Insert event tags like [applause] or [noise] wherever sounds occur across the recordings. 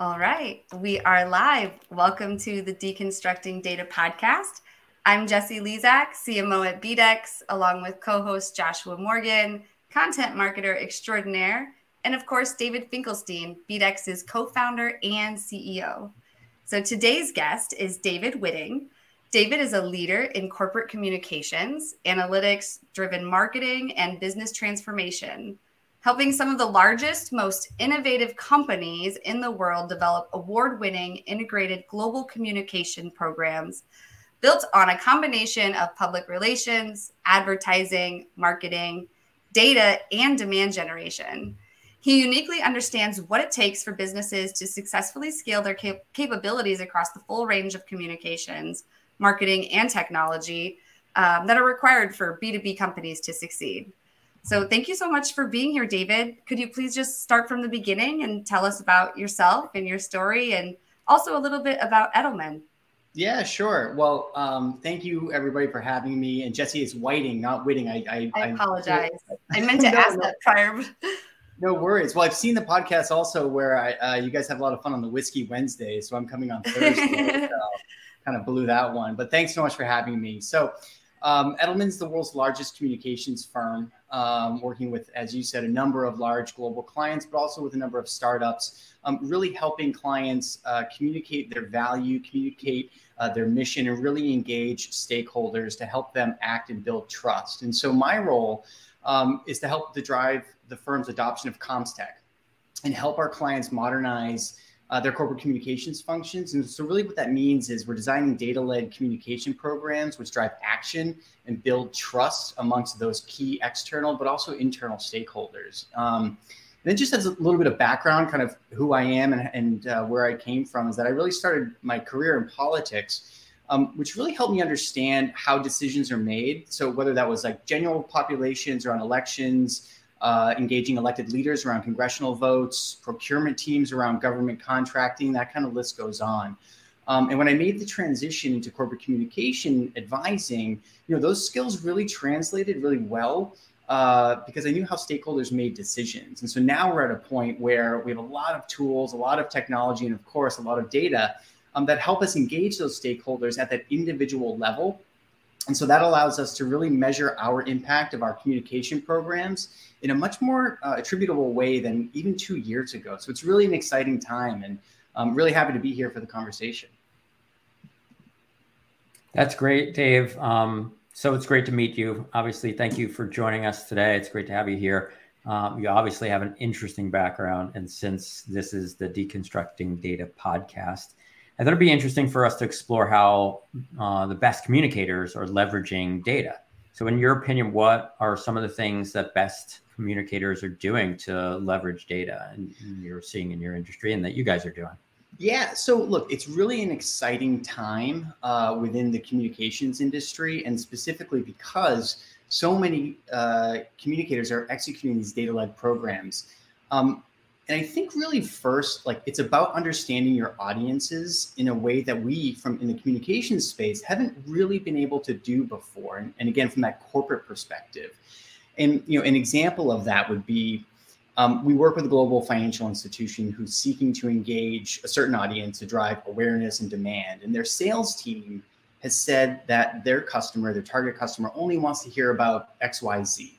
All right, we are live. Welcome to the Deconstructing Data podcast. I'm Jessie Lezak, CMO at BDEX, along with co host Joshua Morgan, content marketer extraordinaire, and of course, David Finkelstein, BDEX's co founder and CEO. So today's guest is David Whitting. David is a leader in corporate communications, analytics driven marketing, and business transformation helping some of the largest, most innovative companies in the world develop award winning integrated global communication programs built on a combination of public relations, advertising, marketing, data, and demand generation. He uniquely understands what it takes for businesses to successfully scale their cap- capabilities across the full range of communications, marketing, and technology um, that are required for B2B companies to succeed. So thank you so much for being here, David. Could you please just start from the beginning and tell us about yourself and your story and also a little bit about Edelman? Yeah, sure. Well, um, thank you everybody for having me. And Jesse, is Whiting, not Whitting. I, I, I apologize. I, I [laughs] meant to no, ask no. that prior. [laughs] No worries. Well, I've seen the podcast also where I, uh, you guys have a lot of fun on the Whiskey Wednesday. So I'm coming on Thursday. so [laughs] kind of blew that one. But thanks so much for having me. So um, Edelman's the world's largest communications firm, um, working with, as you said, a number of large global clients, but also with a number of startups, um, really helping clients uh, communicate their value, communicate uh, their mission, and really engage stakeholders to help them act and build trust. And so my role um, is to help to drive the firm's adoption of CommsTech and help our clients modernize uh, their corporate communications functions. And so, really, what that means is we're designing data led communication programs which drive action and build trust amongst those key external but also internal stakeholders. Um, then, just as a little bit of background, kind of who I am and, and uh, where I came from, is that I really started my career in politics. Um, which really helped me understand how decisions are made. So whether that was like general populations or on elections, uh, engaging elected leaders around congressional votes, procurement teams around government contracting, that kind of list goes on. Um, and when I made the transition into corporate communication advising, you know, those skills really translated really well uh, because I knew how stakeholders made decisions. And so now we're at a point where we have a lot of tools, a lot of technology, and of course, a lot of data um, that help us engage those stakeholders at that individual level and so that allows us to really measure our impact of our communication programs in a much more uh, attributable way than even two years ago. So it's really an exciting time, and I'm really happy to be here for the conversation. That's great, Dave. Um, so it's great to meet you. Obviously, thank you for joining us today. It's great to have you here. Um, you obviously have an interesting background, and since this is the Deconstructing Data podcast, I thought it'd be interesting for us to explore how uh, the best communicators are leveraging data. So, in your opinion, what are some of the things that best communicators are doing to leverage data and you're seeing in your industry and that you guys are doing? Yeah, so look, it's really an exciting time uh, within the communications industry, and specifically because so many uh, communicators are executing these data led programs. Um, and I think really first, like it's about understanding your audiences in a way that we from in the communications space haven't really been able to do before. And, and again, from that corporate perspective. And you know, an example of that would be um, we work with a global financial institution who's seeking to engage a certain audience to drive awareness and demand. And their sales team has said that their customer, their target customer, only wants to hear about XYZ.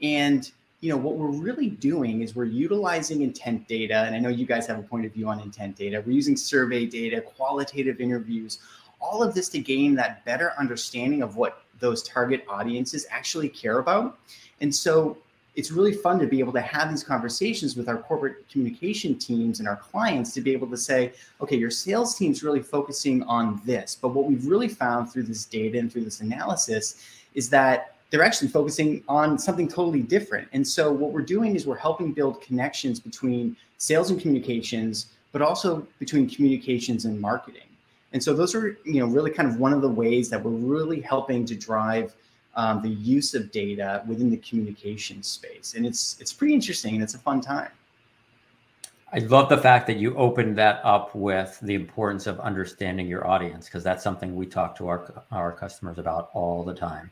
And you know what we're really doing is we're utilizing intent data and i know you guys have a point of view on intent data. We're using survey data qualitative interviews all of this to gain that better understanding of what those target audiences actually care about. And so it's really fun to be able to have these conversations with our corporate communication teams and our clients to be able to say okay your sales team's really focusing on this. But what we've really found through this data and through this analysis is that they're actually focusing on something totally different. And so what we're doing is we're helping build connections between sales and communications, but also between communications and marketing. And so those are, you know, really kind of one of the ways that we're really helping to drive um, the use of data within the communication space. And it's it's pretty interesting and it's a fun time. I love the fact that you opened that up with the importance of understanding your audience because that's something we talk to our our customers about all the time.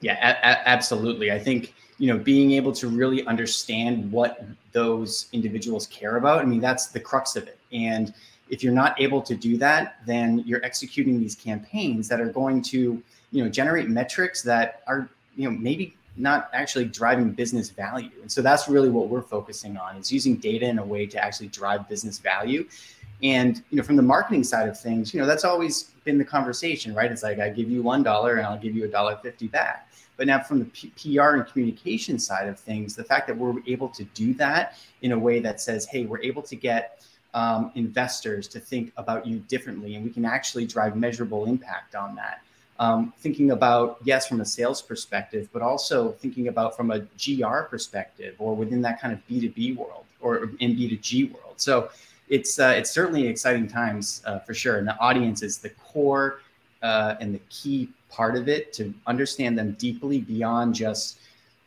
Yeah, a- absolutely. I think you know being able to really understand what those individuals care about. I mean, that's the crux of it. And if you're not able to do that, then you're executing these campaigns that are going to you know generate metrics that are you know maybe not actually driving business value. And so that's really what we're focusing on is using data in a way to actually drive business value. And you know, from the marketing side of things, you know, that's always been the conversation, right? It's like I give you one dollar and I'll give you a dollar fifty back. But now, from the P- PR and communication side of things, the fact that we're able to do that in a way that says, "Hey, we're able to get um, investors to think about you differently, and we can actually drive measurable impact on that." Um, thinking about yes from a sales perspective, but also thinking about from a GR perspective, or within that kind of B two B world, or in B two G world. So it's uh, it's certainly exciting times uh, for sure, and the audience is the core uh, and the key part of it to understand them deeply beyond just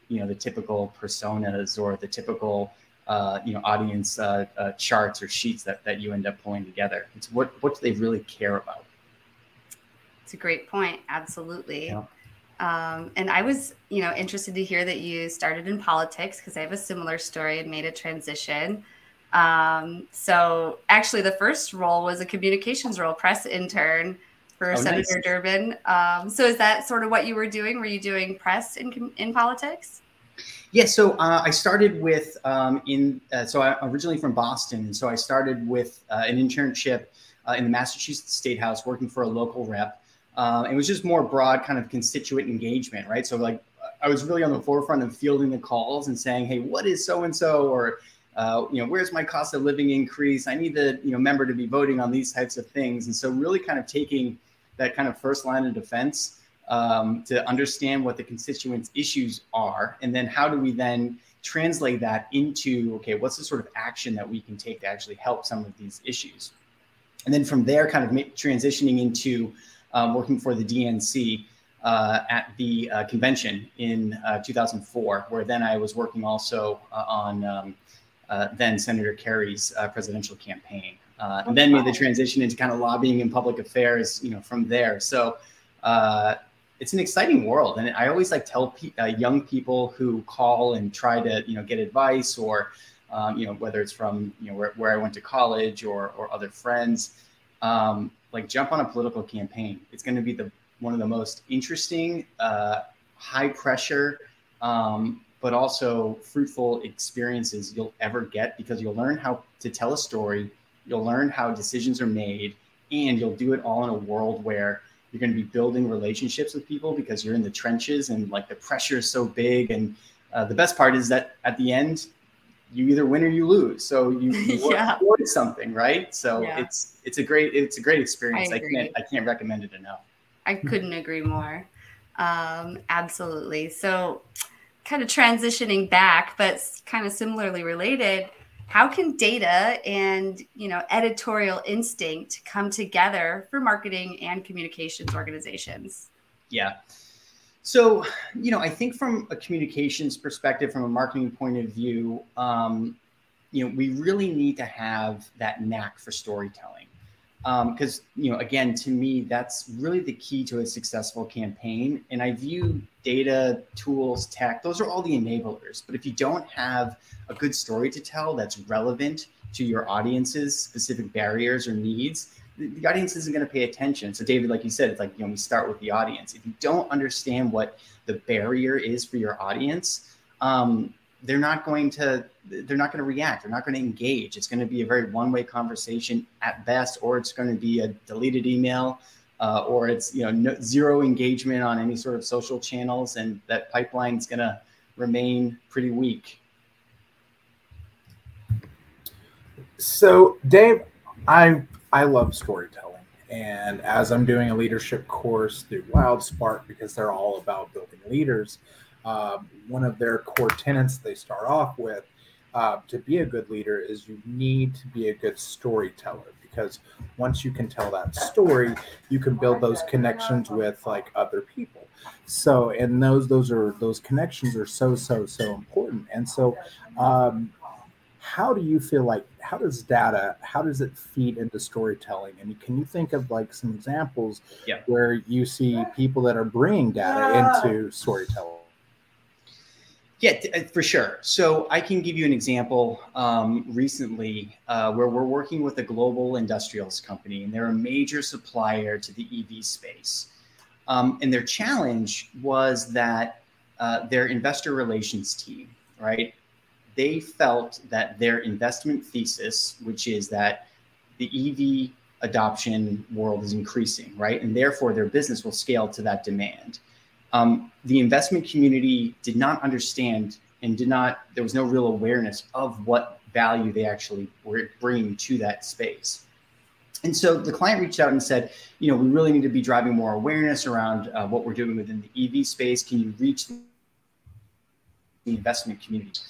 you know the typical personas or the typical uh, you know audience uh, uh, charts or sheets that that you end up pulling together. It's what what do they really care about? It's a great point. Absolutely. Yeah. Um, and I was, you know, interested to hear that you started in politics because I have a similar story and made a transition. Um, so actually, the first role was a communications role, press intern for oh, Senator nice. Durbin. Um, so is that sort of what you were doing? Were you doing press in in politics? Yeah, so uh, I started with um, in uh, so I'm originally from Boston, and so I started with uh, an internship uh, in the Massachusetts State House, working for a local rep. Uh, it was just more broad kind of constituent engagement, right? So like I was really on the forefront of fielding the calls and saying, "Hey, what is so and so?" or uh, you know, where's my cost of living increase? I need the you know member to be voting on these types of things, and so really kind of taking that kind of first line of defense um, to understand what the constituents' issues are, and then how do we then translate that into okay, what's the sort of action that we can take to actually help some of these issues, and then from there, kind of transitioning into um, working for the DNC. Uh, at the uh, convention in uh, 2004, where then I was working also uh, on um, then Senator Kerry's uh, presidential campaign, uh, and then made the transition into kind of lobbying and public affairs, you know, from there. So uh, it's an exciting world, and I always like tell pe- uh, young people who call and try to, you know, get advice or, um, you know, whether it's from you know where, where I went to college or or other friends, um, like jump on a political campaign. It's going to be the one of the most interesting, uh, high pressure. Um, but also fruitful experiences you'll ever get because you'll learn how to tell a story, you'll learn how decisions are made, and you'll do it all in a world where you're going to be building relationships with people because you're in the trenches and like the pressure is so big. And uh, the best part is that at the end, you either win or you lose. So you, [laughs] you yeah. something, right? So yeah. it's it's a great it's a great experience. I, I, can't I can't recommend it enough. I couldn't agree more. Um, absolutely. So kind of transitioning back, but kind of similarly related, how can data and you know editorial instinct come together for marketing and communications organizations? Yeah. So, you know, I think from a communications perspective, from a marketing point of view, um, you know, we really need to have that knack for storytelling because um, you know again to me that's really the key to a successful campaign. And i view data tools tech those are all the enablers. But if you don't have a good story to tell that's relevant to your audience's specific barriers or needs the, the audience isn't going to pay attention. So david like you said it's like you know we start with the audience. If you don't understand what the barrier is for your audience um, they're not going to they're not going to react. They're not going to engage. It's going to be a very one-way conversation at best or it's going to be a deleted email uh, or it's you know no, zero engagement on any sort of social channels and that pipeline is going to remain pretty weak. So dave i i love storytelling. And as i'm doing a leadership course through wildspark because they're all about building leaders um, one of their core tenets they start off with uh, to be a good leader is you need to be a good storyteller because once you can tell that story you can build those connections with like other people. So and those those are those connections are so so so important. And so um, how do you feel like how does data how does it feed into storytelling? And can you think of like some examples yeah. where you see people that are bringing data into storytelling yeah, uh, for sure. So I can give you an example um, recently uh, where we're working with a global industrials company, and they're a major supplier to the EV space. Um, and their challenge was that uh, their investor relations team, right, they felt that their investment thesis, which is that the EV adoption world is increasing, right, and therefore their business will scale to that demand um, the investment community did not understand and did not there was no real awareness of what value they actually were bringing to that space. And so the client reached out and said you know we really need to be driving more awareness around uh, what we're doing within the ev space. Can you reach the investment community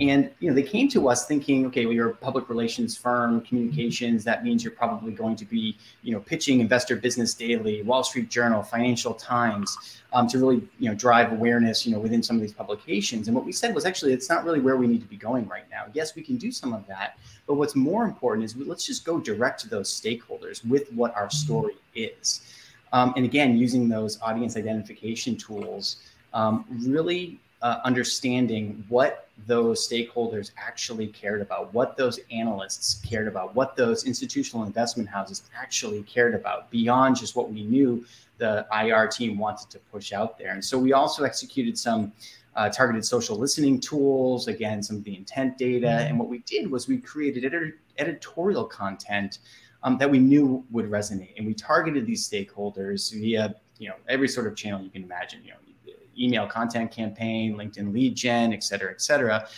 and you know, they came to us thinking, okay, well, you're a public relations firm, communications. That means you're probably going to be, you know, pitching Investor Business Daily, Wall Street Journal, Financial Times, um, to really, you know, drive awareness, you know, within some of these publications. And what we said was actually, it's not really where we need to be going right now. Yes, we can do some of that, but what's more important is let's just go direct to those stakeholders with what our story is. Um, and again, using those audience identification tools, um, really uh, understanding what those stakeholders actually cared about, what those analysts cared about, what those institutional investment houses actually cared about beyond just what we knew the IR team wanted to push out there. And so we also executed some uh, targeted social listening tools, again, some of the intent data. And what we did was we created edit- editorial content um, that we knew would resonate. And we targeted these stakeholders via, you know, every sort of channel you can imagine, you know, email content campaign, LinkedIn lead gen, et cetera, et cetera.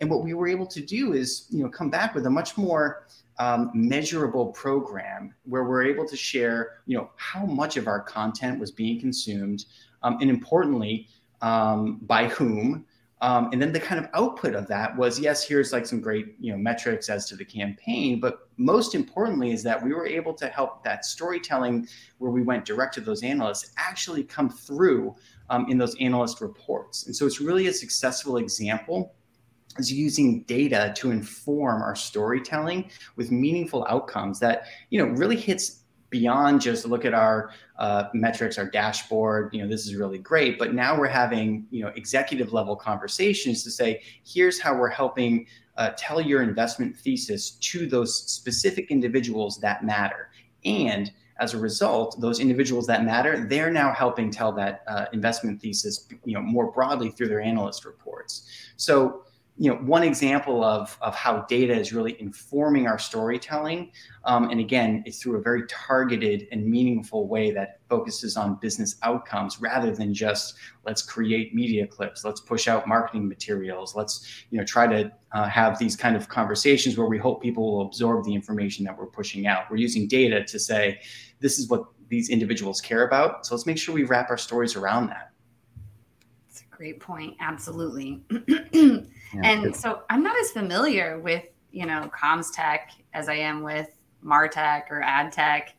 And what we were able to do is, you know, come back with a much more um, measurable program where we're able to share, you know, how much of our content was being consumed, um, and importantly, um, by whom, um, and then the kind of output of that was yes, here's like some great you know metrics as to the campaign, but most importantly is that we were able to help that storytelling where we went direct to those analysts actually come through um, in those analyst reports. And so it's really a successful example is using data to inform our storytelling with meaningful outcomes that you know really hits beyond just look at our uh, metrics, our dashboard. You know, this is really great. But now we're having you know executive level conversations to say, here's how we're helping uh, tell your investment thesis to those specific individuals that matter. And as a result, those individuals that matter, they're now helping tell that uh, investment thesis, you know, more broadly through their analyst reports. So you know one example of of how data is really informing our storytelling um, and again it's through a very targeted and meaningful way that focuses on business outcomes rather than just let's create media clips let's push out marketing materials let's you know try to uh, have these kind of conversations where we hope people will absorb the information that we're pushing out we're using data to say this is what these individuals care about so let's make sure we wrap our stories around that That's a great point. Absolutely. [clears throat] Yeah, and so I'm not as familiar with, you know, comms tech as I am with martech or ad tech.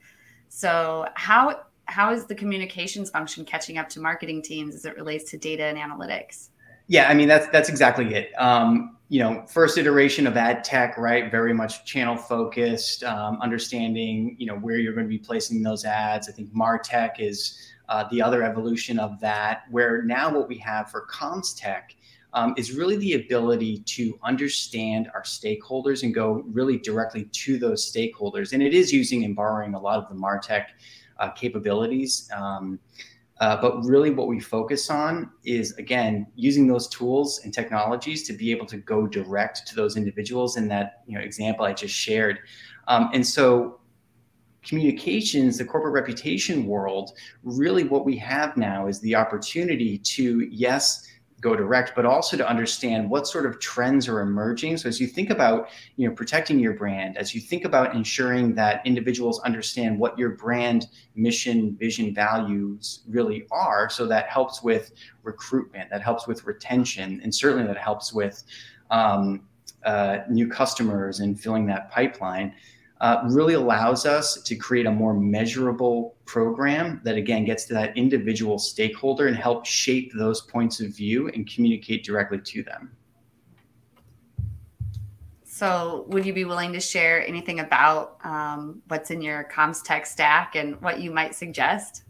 So how how is the communications function catching up to marketing teams as it relates to data and analytics? Yeah, I mean that's that's exactly it. Um, you know, first iteration of ad tech, right? Very much channel focused, um, understanding you know where you're going to be placing those ads. I think martech is uh, the other evolution of that, where now what we have for comms tech um, is really the ability to understand our stakeholders and go really directly to those stakeholders. And it is using and borrowing a lot of the Martech uh, capabilities. Um, uh, but really, what we focus on is again using those tools and technologies to be able to go direct to those individuals in that you know example I just shared. Um, and so, communications, the corporate reputation world, really what we have now is the opportunity to yes go direct, but also to understand what sort of trends are emerging. So as you think about, you know, protecting your brand, as you think about ensuring that individuals understand what your brand mission, vision, values really are, so that helps with recruitment, that helps with retention, and certainly that helps with um, uh, new customers and filling that pipeline uh, really allows us to create a more measurable program that again gets to that individual stakeholder and help shape those points of view and communicate directly to them So, would you be willing to share anything about um, what's in your comms tech stack and what you might suggest?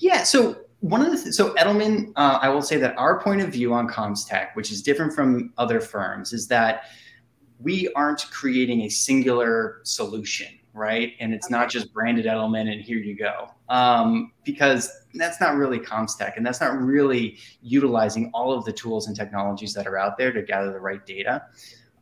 Yeah. So, one of the th- so Edelman, uh, I will say that our point of view on comms tech, which is different from other firms, is that we aren't creating a singular solution, right? And it's not just branded Edelman and here you go, um, because that's not really comms tech, and that's not really utilizing all of the tools and technologies that are out there to gather the right data.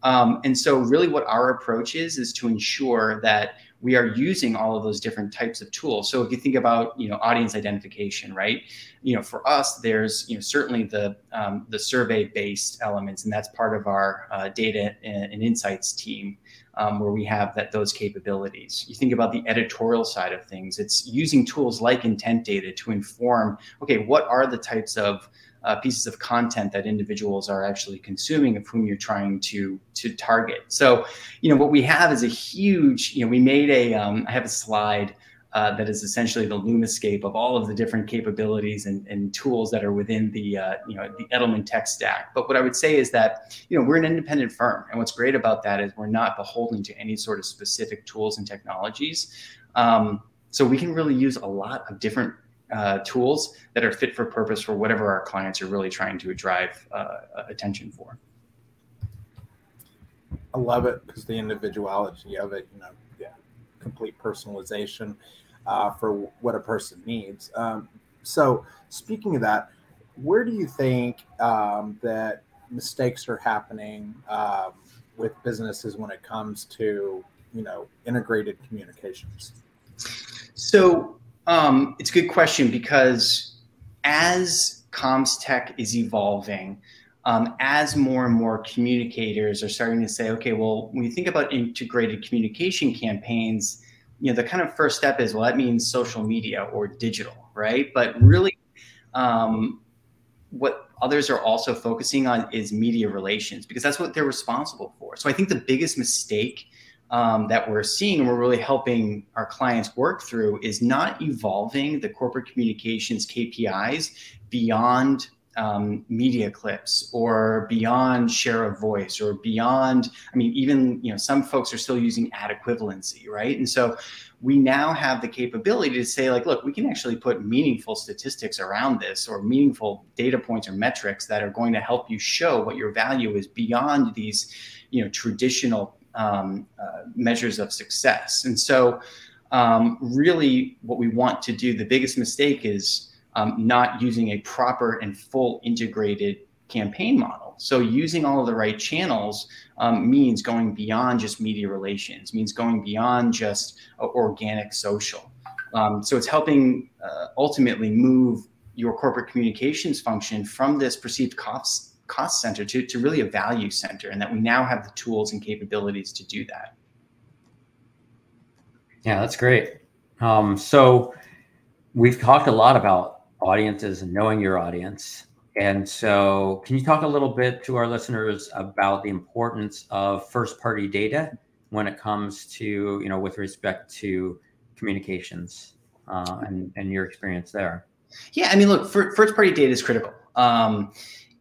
Um, and so, really, what our approach is is to ensure that we are using all of those different types of tools. So if you think about you know audience identification, right? You know, for us, there's you know certainly the um, the survey based elements, and that's part of our uh, data and, and, insights team. Um, where we have that those capabilities. You think about the editorial side of things. It's using tools like intent data to inform. Okay, what are the types of uh, pieces of content that individuals are actually consuming of whom you're trying to to target. So, you know, what we have is a huge. You know, we made a. Um, I have a slide. Uh, that is essentially the Lumascape of all of the different capabilities and, and tools that are within the uh, you know the Edelman tech stack. But what I would say is that you know we're an independent firm, and what's great about that is we're not beholden to any sort of specific tools and technologies. Um, so we can really use a lot of different uh, tools that are fit for purpose for whatever our clients are really trying to drive uh, attention for. I love it because the individuality of it, you know, yeah, complete personalization uh, for what a person needs. Um, so, speaking of that, where do you think um, that mistakes are happening um, with businesses when it comes to, you know, integrated communications? So, um, it's a good question because as comms tech is evolving, um, as more and more communicators are starting to say, okay, well, when you think about integrated communication campaigns, you know, the kind of first step is, well, that means social media or digital, right? But really, um, what others are also focusing on is media relations because that's what they're responsible for. So I think the biggest mistake um, that we're seeing and we're really helping our clients work through is not evolving the corporate communications KPIs beyond um, media clips or beyond share of voice or beyond i mean even you know some folks are still using ad equivalency right? And so we now have the capability to say like look we can actually put meaningful statistics around this or meaningful data points or metrics that are going to help you show what your value is beyond these you know traditional um, uh, measures of success. And so, um, really, what we want to do, the biggest mistake is um, not using a proper and full integrated campaign model. So, using all of the right channels um, means going beyond just media relations, means going beyond just uh, organic social. Um, so, it's helping uh, ultimately move your corporate communications function from this perceived cost cost center to, to really a value center and that we now have the tools and capabilities to do that. Yeah that's great. Um, so we've talked a lot about audiences and knowing your audience. And so can you talk a little bit to our listeners about the importance of first party data when it comes to you know with respect to communications uh, and, and your experience there? Yeah i mean look first party data is critical. Um,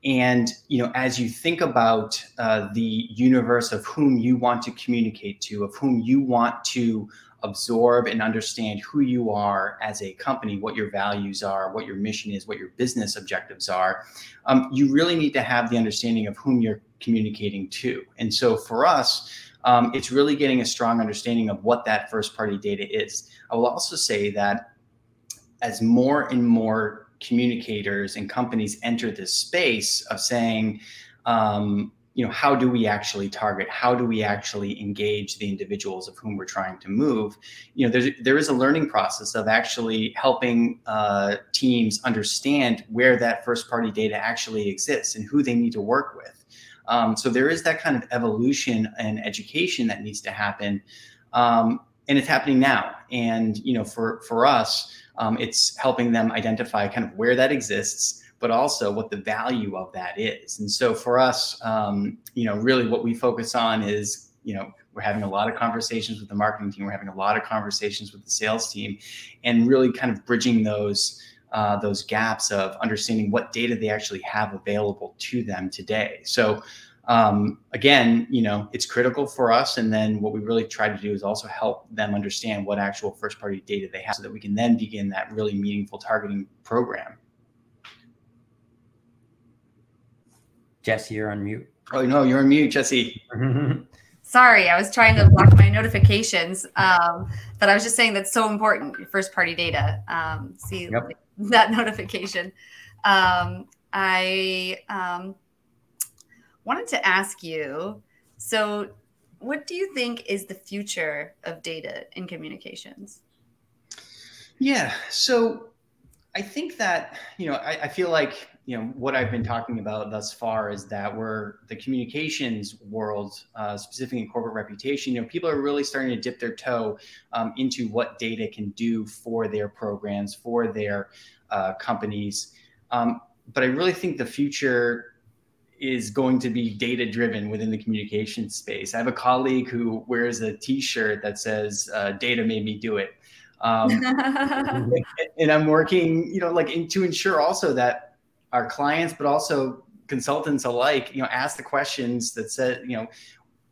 and you know, as you think about uh, the universe of whom you want to communicate to, of whom you want to absorb and understand who you are as a company, what your values are, what your mission is, what your business objectives are, um, you really need to have the understanding of whom you're communicating to. And so for us, um, it's really getting a strong understanding of what that first party data is. I will also say that as more and more communicators and companies enter this space of saying, um, you know, how do we actually target? How do we actually engage the individuals of whom we're trying to move? You know, there's there is a learning process of actually helping uh, teams understand where that first party data actually exists and who they need to work with. Um, so there is that kind of evolution and education that needs to happen, um, and it's happening now. And you know, for for us, um, it's helping them identify kind of where that exists, but also what the value of that is. And so for us, um, you know, really what we focus on is, you know, we're having a lot of conversations with the marketing team. We're having a lot of conversations with the sales team, and really kind of bridging those uh, those gaps of understanding what data they actually have available to them today. So um, again, you know, it's critical for us. And then what we really try to do is also help them understand what actual first party data they have so that we can then begin that really meaningful targeting program. Jesse, you're on mute. Oh, no, you're on mute, Jesse. [laughs] Sorry, I was trying to block my notifications. Um, but I was just saying that's so important, first party data. Um, see yep. [laughs] that notification. Um, I um, wanted to ask you so, what do you think is the future of data in communications? Yeah. So, I think that, you know, I, I feel like you know what I've been talking about thus far is that we're the communications world, uh, specifically in corporate reputation. You know, people are really starting to dip their toe um, into what data can do for their programs, for their uh, companies. Um, but I really think the future is going to be data driven within the communication space. I have a colleague who wears a T-shirt that says uh, "Data made me do it." Um, [laughs] and I'm working, you know, like in, to ensure also that our clients, but also consultants alike, you know, ask the questions that said, you know,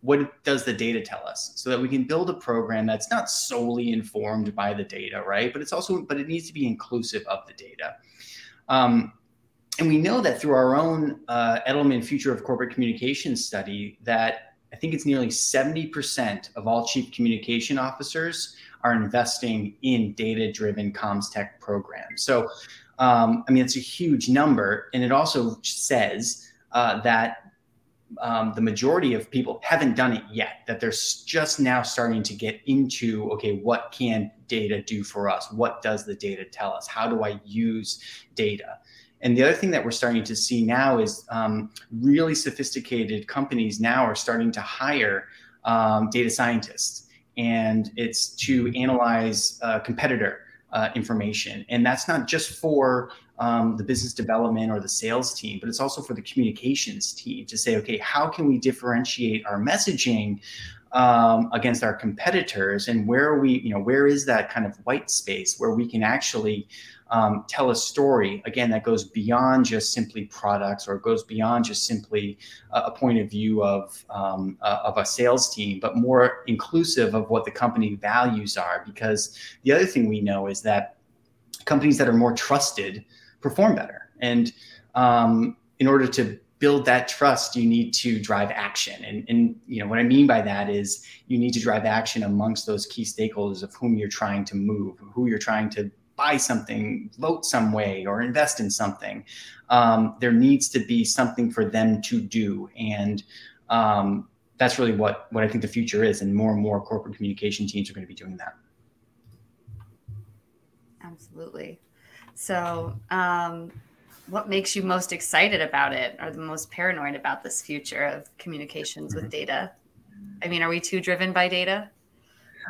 what does the data tell us so that we can build a program that's not solely informed by the data right but it's also but it needs to be inclusive of the data um, and we know that through our own uh, edelman future of corporate communication study that i think it's nearly 70% of all chief communication officers are investing in data driven comms tech programs so um, I mean, it's a huge number. And it also says uh, that um, the majority of people haven't done it yet, that they're just now starting to get into okay, what can data do for us? What does the data tell us? How do I use data? And the other thing that we're starting to see now is um, really sophisticated companies now are starting to hire um, data scientists, and it's to analyze a competitor uh, information. And that's not just for um, the business development or the sales team, but it's also for the communications team to say, okay, how can we differentiate our messaging um, against our competitors, and where are we? You know, where is that kind of white space where we can actually um, tell a story again that goes beyond just simply products or goes beyond just simply a, a point of view of um, uh, of a sales team, but more inclusive of what the company values are. Because the other thing we know is that companies that are more trusted perform better, and um, in order to build that trust you need to drive action and, and you know what i mean by that is you need to drive action amongst those key stakeholders of whom you're trying to move who you're trying to buy something, vote some way, or invest in something. Um, there needs to be something for them to do, and um, that's really what what I think the future is. And more and more corporate communication teams are going to be doing that. Absolutely. So, um, what makes you most excited about it, or the most paranoid about this future of communications with mm-hmm. data? I mean, are we too driven by data?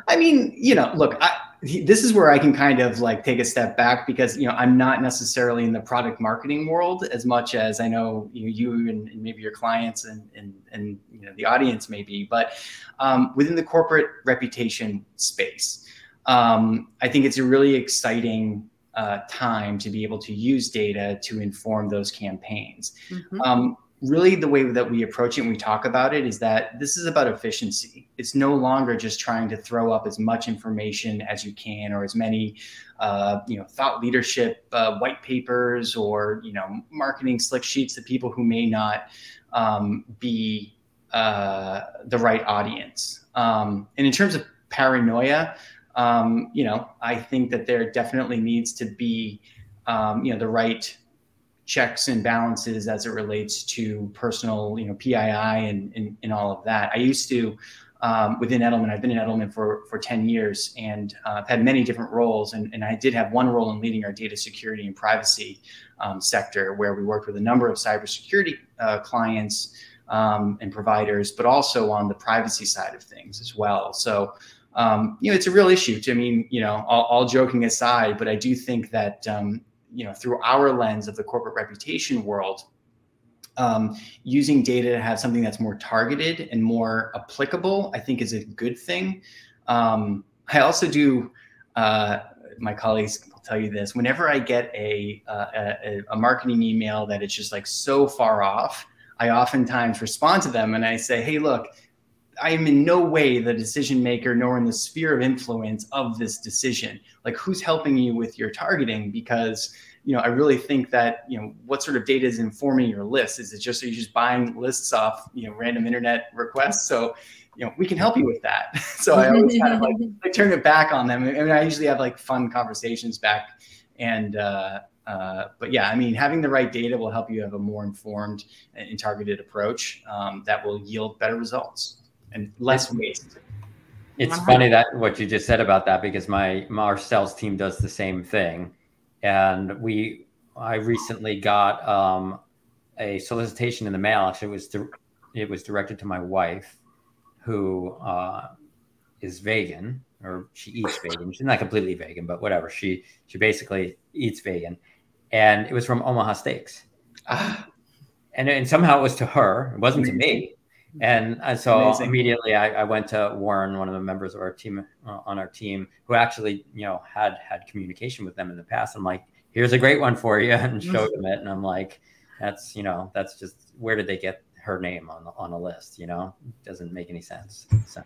I mean, you know, look, I, this is where I can kind of like take a step back because you know I'm not necessarily in the product marketing world as much as I know you, you and, and maybe your clients and, and and you know the audience maybe, but um, within the corporate reputation space, um, I think it's a really exciting uh, time to be able to use data to inform those campaigns. Mm-hmm. Um, really the way that we approach it and we talk about it is that this is about efficiency. It's no longer just trying to throw up as much information as you can or as many uh, you know thought leadership uh, white papers or you know marketing slick sheets to people who may not um, be uh, the right audience. Um, and in terms of paranoia um, you know i think that there definitely needs to be um, you know the right checks and balances as it relates to personal, you know, PII and, and, and all of that. I used to, um, within Edelman, I've been in Edelman for, for 10 years and uh, I've had many different roles. And, and I did have one role in leading our data security and privacy um, sector where we worked with a number of cybersecurity uh, clients um, and providers, but also on the privacy side of things as well. So, um, you know, it's a real issue. To, I mean, you know, all, all joking aside, but I do think that um, you know through our lens of the corporate reputation world um, using data to have something that's more targeted and more applicable i think is a good thing. Um, i also do uh, my colleagues will tell you this whenever i get a, uh, a, a marketing email that it's just like so far off I oftentimes respond to them and I say, hey, look, I am in no way the decision maker nor in the sphere of influence of this decision. Like, who's helping you with your targeting? Because you know, I really think that you know what sort of data is informing your list. Is it just are you just buying lists off you know random internet requests? So you know we can help you with that. [laughs] so I always kind of like [laughs] I turn it back on them. I mean, I usually have like fun conversations back, and uh, uh, but yeah, I mean, having the right data will help you have a more informed and targeted approach um, that will yield better results and less waste. It's funny that what you just said about that because my, my our sales team does the same thing, and we I recently got um, a solicitation in the mail. Actually, it was di- it was directed to my wife, who uh, is vegan or she eats vegan. She's not completely vegan, but whatever. She she basically eats vegan, and it was from Omaha Steaks. Ah. And, and somehow it was to her. It wasn't to me. And so Amazing. immediately I, I, went to Warren, one of the members of our team uh, on our team, who actually, you know, had had communication with them in the past. I'm like, here's a great one for you, [laughs] and showed them it. And I'm like, that's, you know, that's just where did they get her name on the, on a list? You know, doesn't make any sense. So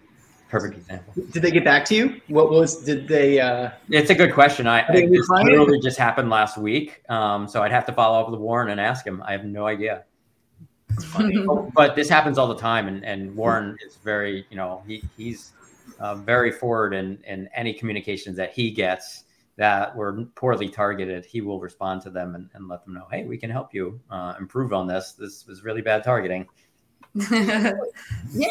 perfect example. Did they get back to you? What was did they? uh It's a good question. I it literally just happened last week, um, so I'd have to follow up with Warren and ask him. I have no idea. [laughs] but this happens all the time, and, and Warren is very, you know, he, he's uh, very forward in, in any communications that he gets that were poorly targeted. He will respond to them and, and let them know, hey, we can help you uh, improve on this. This was really bad targeting. [laughs] yeah,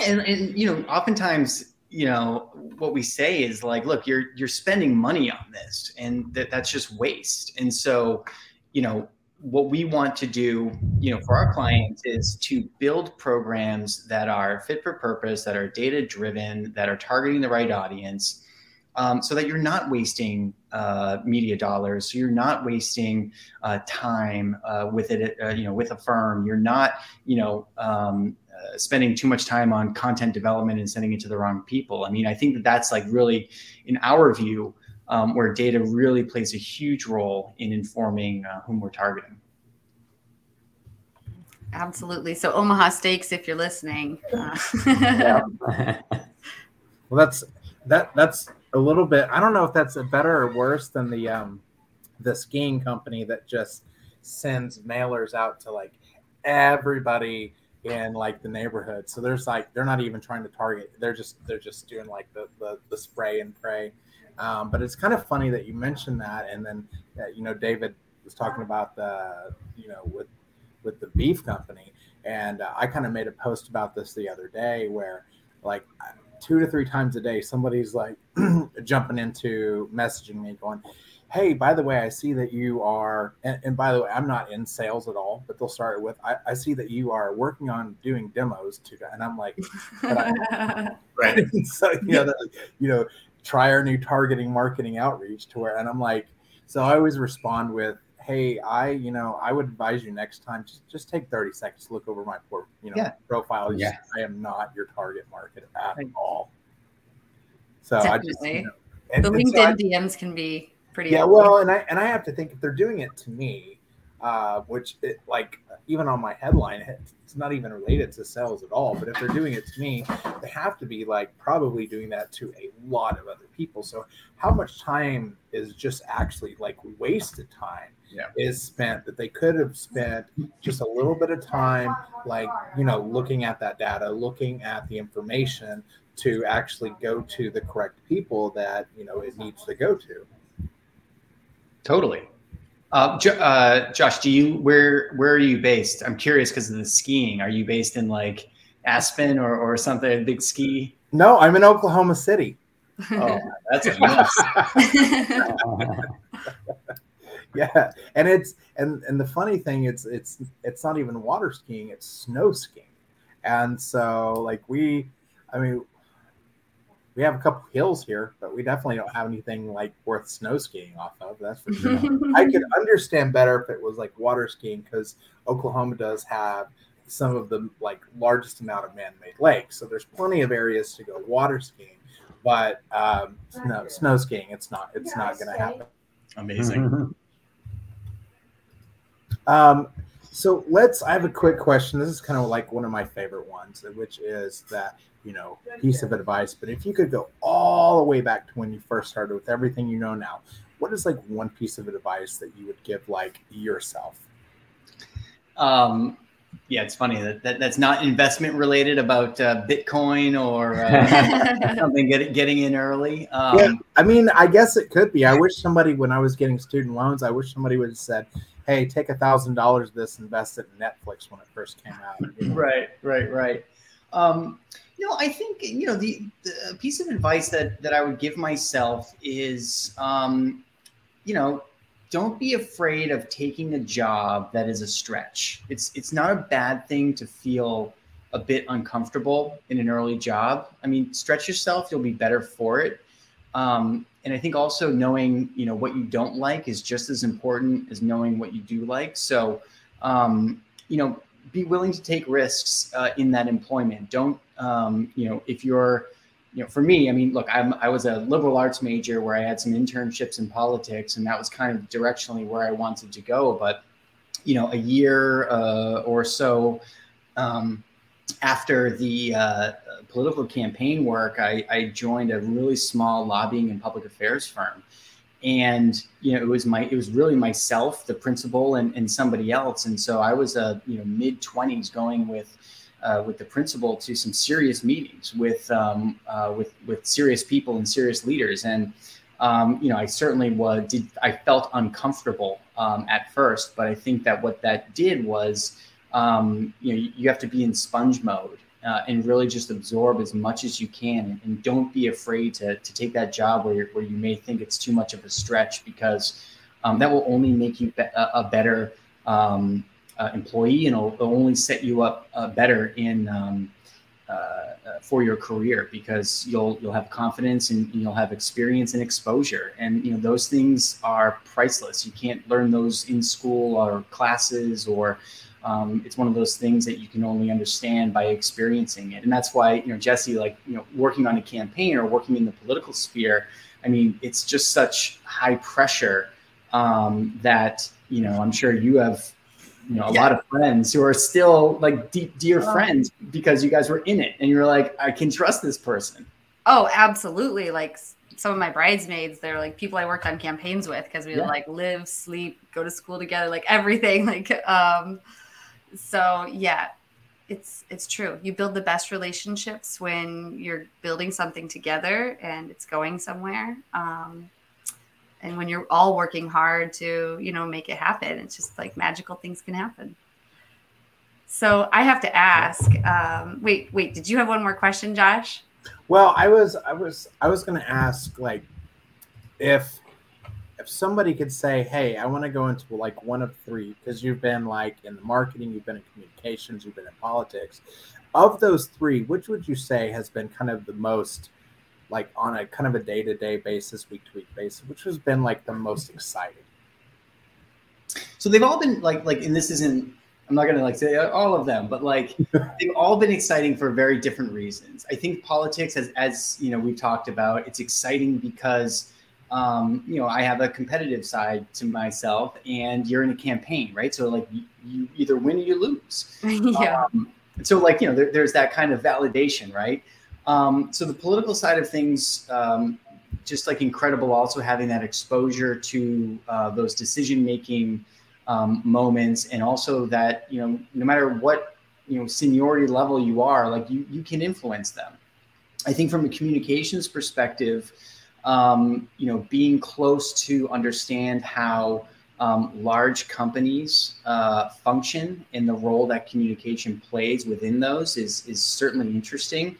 and, and you know, oftentimes you know what we say is like look you're you're spending money on this and that that's just waste and so you know what we want to do, you know, for our clients is to build programs that are fit for purpose, that are data driven, that are targeting the right audience, um, so that you're not wasting uh, media dollars. So you're not wasting uh, time uh, with it, uh, you know, with a firm. You're not, you know, um, uh, spending too much time on content development and sending it to the wrong people. I mean, I think that that's like really, in our view, um, where data really plays a huge role in informing uh, whom we're targeting. Absolutely. So Omaha Steaks, if you're listening. Uh. [laughs] [laughs] well, that's that. That's a little bit. I don't know if that's better or worse than the um, the skiing company that just sends mailers out to like everybody in like the neighborhood. So there's like they're not even trying to target. They're just they're just doing like the the, the spray and pray. Um, but it's kind of funny that you mentioned that, and then uh, you know David was talking about the you know with with the beef company, and uh, I kind of made a post about this the other day where like two to three times a day somebody's like [clears throat] jumping into messaging me going hey by the way i see that you are and, and, by the way i'm not in sales at all but they'll start with i, I see that you are working on doing demos to and i'm like right [laughs] [laughs] so you know, you know try our new targeting marketing outreach to where and i'm like so i always respond with hey i you know i would advise you next time just just take 30 seconds to look over my you know yeah. profile yeah. i am not your target market at all so Definitely. i just you know, and, the linkedin so I, dms can be pretty yeah well and i and i have to think if they're doing it to me uh, which it, like even on my headline it's not even related to sales at all but if they're doing it to me they have to be like probably doing that to a lot of other people. So how much time is just actually like wasted time yeah. is spent that they could have spent just a little bit of time like you know looking at that data looking at the information to actually go to the correct people that you know it needs to go to. Totally uh, uh, Josh, do you where where are you based? I'm curious because of the skiing. Are you based in like Aspen or or something? A big ski? No, I'm in Oklahoma City. Oh, [laughs] that's a mess. [laughs] yeah, and it's and and the funny thing it's it's it's not even water skiing; it's snow skiing, and so like we, I mean, we have a couple hills here, but we definitely don't have anything like worth snow skiing off of. That's for sure. I could [laughs] understand better if it was like water skiing because Oklahoma does have some of the like largest amount of man-made lakes, so there's plenty of areas to go water skiing. But um, no, snow skiing, it's not. It's not going to happen. Amazing. [laughs] um, So let's. I have a quick question. This is kind of like one of my favorite ones, which is that you know piece of advice. But if you could go all the way back to when you first started with everything you know now, what is like one piece of advice that you would give like yourself? Um, yeah, it's funny that, that that's not investment related about uh, Bitcoin or uh, [laughs] something get, getting in early. Um, yeah, I mean, I guess it could be. I wish somebody, when I was getting student loans, I wish somebody would have said, "Hey, take a thousand dollars of this, invest it in Netflix when it first came out." You know? Right, right, right. Um, you know, I think you know the, the piece of advice that that I would give myself is, um, you know, don't be afraid of taking a job that is a stretch. It's it's not a bad thing to feel a bit uncomfortable in an early job. I mean, stretch yourself; you'll be better for it. Um, and I think also knowing you know what you don't like is just as important as knowing what you do like. So, um, you know, be willing to take risks uh, in that employment. Don't um, you know if you're you know, for me, I mean, look, I'm, I was a liberal arts major where I had some internships in politics, and that was kind of directionally where I wanted to go. But, you know, a year uh, or so um, after the uh, political campaign work, I, I, joined a really small lobbying and public affairs firm. And you know, it was my it was really myself, the principal, and, and somebody else. And so I was a you know mid twenties going with uh, with the principal to some serious meetings with um, uh, with with serious people and serious leaders. And um, you know, I certainly was. Did, I felt uncomfortable um, at first, but I think that what that did was, um, you know, you have to be in sponge mode. Uh, and really just absorb as much as you can and don't be afraid to, to take that job where, where you may think it's too much of a stretch because um, that will only make you be- a, better um, uh, employee, and it'll, it'll, only set you up uh, better in um, uh, uh, for your career because you'll you'll have confidence and you'll have experience and exposure, and you know those things are priceless. You can't learn those in school or classes or um, it's one of those things that you can only understand by experiencing it and that's why you know jesse like you know working on a campaign or working in the political sphere i mean it's just such high pressure um, that you know i'm sure you have you know a yeah. lot of friends who are still like deep dear oh. friends because you guys were in it and you're like i can trust this person oh absolutely like some of my bridesmaids they're like people i worked on campaigns with because we yeah. like live sleep go to school together like everything [laughs] like um so yeah it's it's true. You build the best relationships when you're building something together and it's going somewhere um and when you're all working hard to you know make it happen it's just like magical things can happen. So i have to ask um, wait wait did you have one more question josh? Well i was i was i was going to ask like if if somebody could say hey i want to go into like one of three because you've been like in the marketing you've been in communications you've been in politics of those three which would you say has been kind of the most like on a kind of a day to day basis, week to week basis, which has been like the most exciting. So they've all been like like, and this isn't. I'm not gonna like say all of them, but like [laughs] they've all been exciting for very different reasons. I think politics, as as you know, we've talked about, it's exciting because um, you know I have a competitive side to myself, and you're in a campaign, right? So like you, you either win or you lose. [laughs] yeah. Um, so like you know, there, there's that kind of validation, right? Um, so the political side of things, um, just like incredible, also having that exposure to uh, those decision making um, moments, and also that you know no matter what you know seniority level you are, like you you can influence them. I think from a communications perspective, um, you know, being close to understand how um, large companies uh, function and the role that communication plays within those is is certainly interesting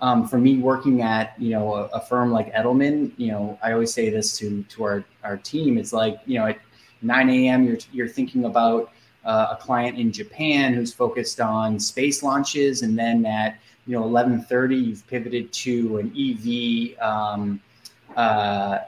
um, for me working at you know a, a, firm like Edelman, you know I always say this to to our our team. It's like you know at 9 a.m. you're you're thinking about uh, a client in Japan who's focused on space launches, and then at you know 11:30 you've pivoted to an EV. Um, Uh, uh,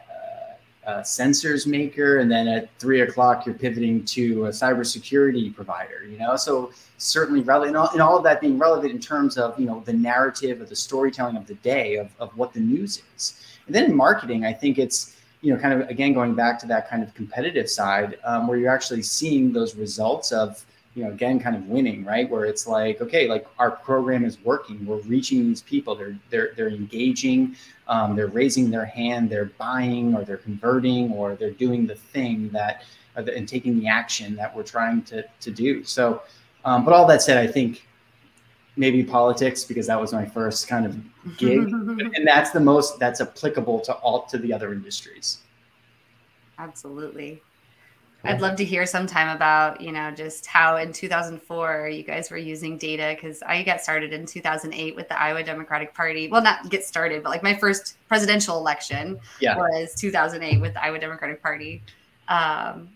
uh, sensors maker, and then at three o'clock you're pivoting to a cybersecurity provider. You know, so certainly relevant, and all, and all of that being relevant in terms of you know the narrative of the storytelling of the day of, of what the news is. And then in marketing, I think it's you know kind of again going back to that kind of competitive side um, where you're actually seeing those results of you know, again, kind of winning, right? Where it's like, okay, like our program is working. We're reaching these people. They're they're they're engaging. Um, they're raising their hand. They're buying, or they're converting, or they're doing the thing that, the, and taking the action that we're trying to to do. So, um, but all that said, I think maybe politics because that was my first kind of gig, [laughs] and that's the most that's applicable to all to the other industries. Absolutely. I'd love to hear sometime about, you know, just how in 2004 you guys were using data because I got started in 2008 with the Iowa Democratic Party. Well, not get started, but like my first presidential election yeah. was 2008 with the Iowa Democratic Party. Um,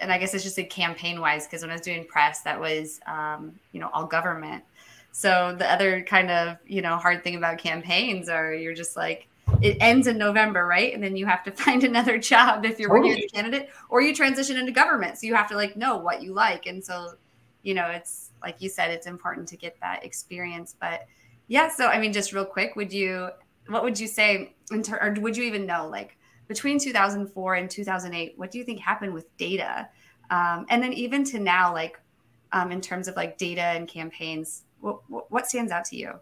and I guess it's just a campaign wise because when I was doing press, that was, um, you know, all government. So the other kind of, you know, hard thing about campaigns are you're just like, it ends in November, right? And then you have to [laughs] find another job if you're totally. working as a candidate, or you transition into government. So you have to like know what you like. And so, you know, it's like you said, it's important to get that experience. But yeah, so I mean, just real quick, would you, what would you say, ter- or would you even know, like between 2004 and 2008, what do you think happened with data? Um, and then even to now, like um, in terms of like data and campaigns, what, what stands out to you?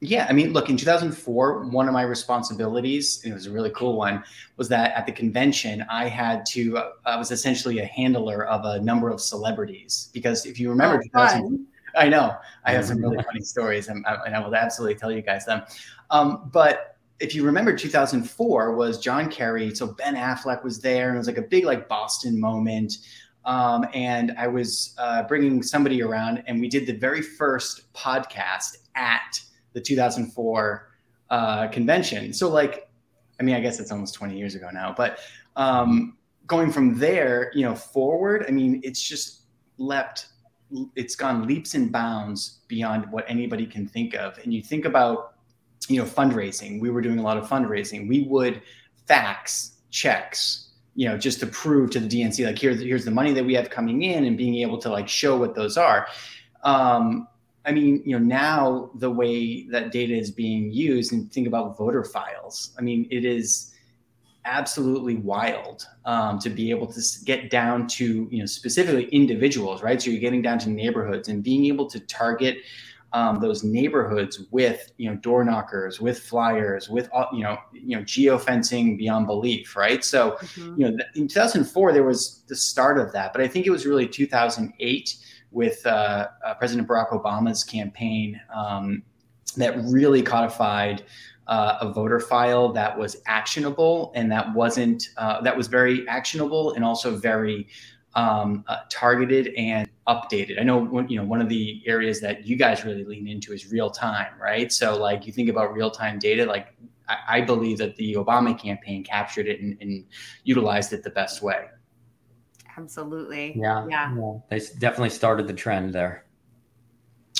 Yeah, I mean, look, in 2004, one of my responsibilities, and it was a really cool one, was that at the convention, I had to, uh, I was essentially a handler of a number of celebrities. Because if you remember, oh, I know, I have some really [laughs] funny stories, and, and, I will absolutely tell you guys them. Um, but if you remember, 2004 was John Kerry, so Ben Affleck was there, and it was like a big, like, Boston moment. Um, and I was uh, bringing somebody around, and we did the very first podcast at the 2004 uh, convention. So like, I mean, I guess it's almost 20 years ago now, but um, going from there, you know, forward, I mean, it's just leapt, it's gone leaps and bounds beyond what anybody can think of. And you think about, you know, fundraising. We were doing a lot of fundraising. We would fax checks, you know, just to prove to the DNC, like here's here's the money that we have coming in, and being able to like show what those are. Um, I mean, you know, now the way that data is being used and think about voter files, I mean, it is absolutely wild um, to be able to get down to, you know, specifically individuals, right? So you're getting down to neighborhoods and being able to target um, those neighborhoods with, you know, door knockers, with flyers, with, you know, you know, geofencing beyond belief, right? So, mm-hmm. you know, in 2004 there was the start of that, but I think it was really 2008 with uh, uh, President Barack Obama's campaign um, that really codified uh, a voter file that was actionable and that wasn't uh, that was very actionable and also very um, uh, targeted and updated. I know one, you know one of the areas that you guys really lean into is real time, right? So like you think about real time data, like I, I believe that the Obama campaign captured it and, and utilized it the best way. Absolutely. Yeah. Yeah. yeah. They definitely started the trend there.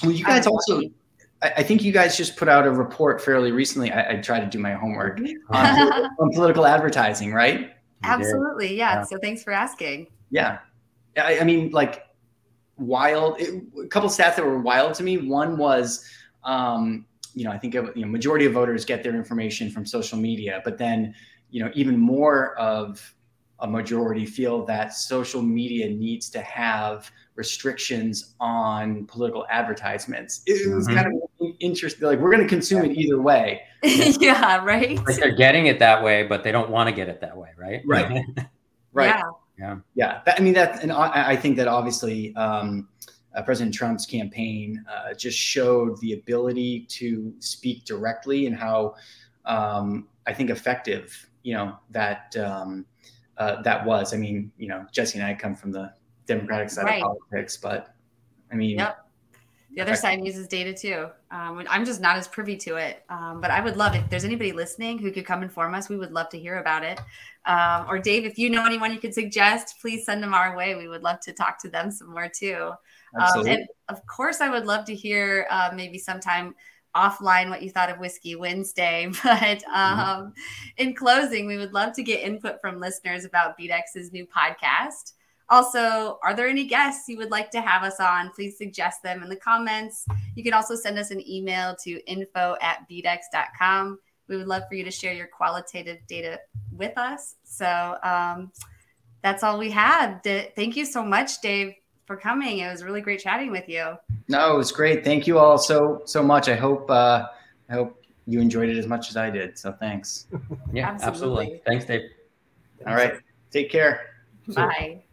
Well, you guys also, I think you guys just put out a report fairly recently. I, I tried to do my homework mm-hmm. on, [laughs] on, political advertising, right? Absolutely. Yeah. yeah. So thanks for asking. Yeah. I, I mean, like wild, it, a couple stats that were wild to me. One was, um, you know, I think you know, majority of voters get their information from social media, but then, you know, even more of a majority feel that social media needs to have restrictions on political advertisements. It was mm-hmm. kind of interesting. Like we're going to consume it either way. [laughs] yeah, right. Like they're getting it that way, but they don't want to get it that way, right? Right. [laughs] right. Yeah. Yeah. Yeah. That, I mean, that, and I, I think that obviously um, uh, President Trump's campaign uh, just showed the ability to speak directly and how um, I think effective, you know, that. Um, uh, that was. I mean, you know, Jesse and I come from the Democratic side right. of politics, but I mean, yep. The other side uses data too. Um, I'm just not as privy to it, um, but I would love if there's anybody listening who could come inform us. We would love to hear about it. Um, or Dave, if you know anyone you could suggest, please send them our way. We would love to talk to them some more too. Um, and of course, I would love to hear uh, maybe sometime offline what you thought of Whiskey Wednesday. [laughs] But mm-hmm. um, mm-hmm. in closing, we would love to get input from listeners about BDEX's new podcast. Also, are there any guests you would like to have us on? Please suggest them in the comments. You can also send us an email to info at bdex.com. We would love for you to share your qualitative data with us. So um, that's all we had. D- thank you so much, Dave, for coming. It was really great chatting with you. No, it was great. Thank you all so so much. I hope uh, I hope you enjoyed it as much as I did. So thanks. Yeah, absolutely. absolutely. Thanks, Dave. All right. Take care. Bye.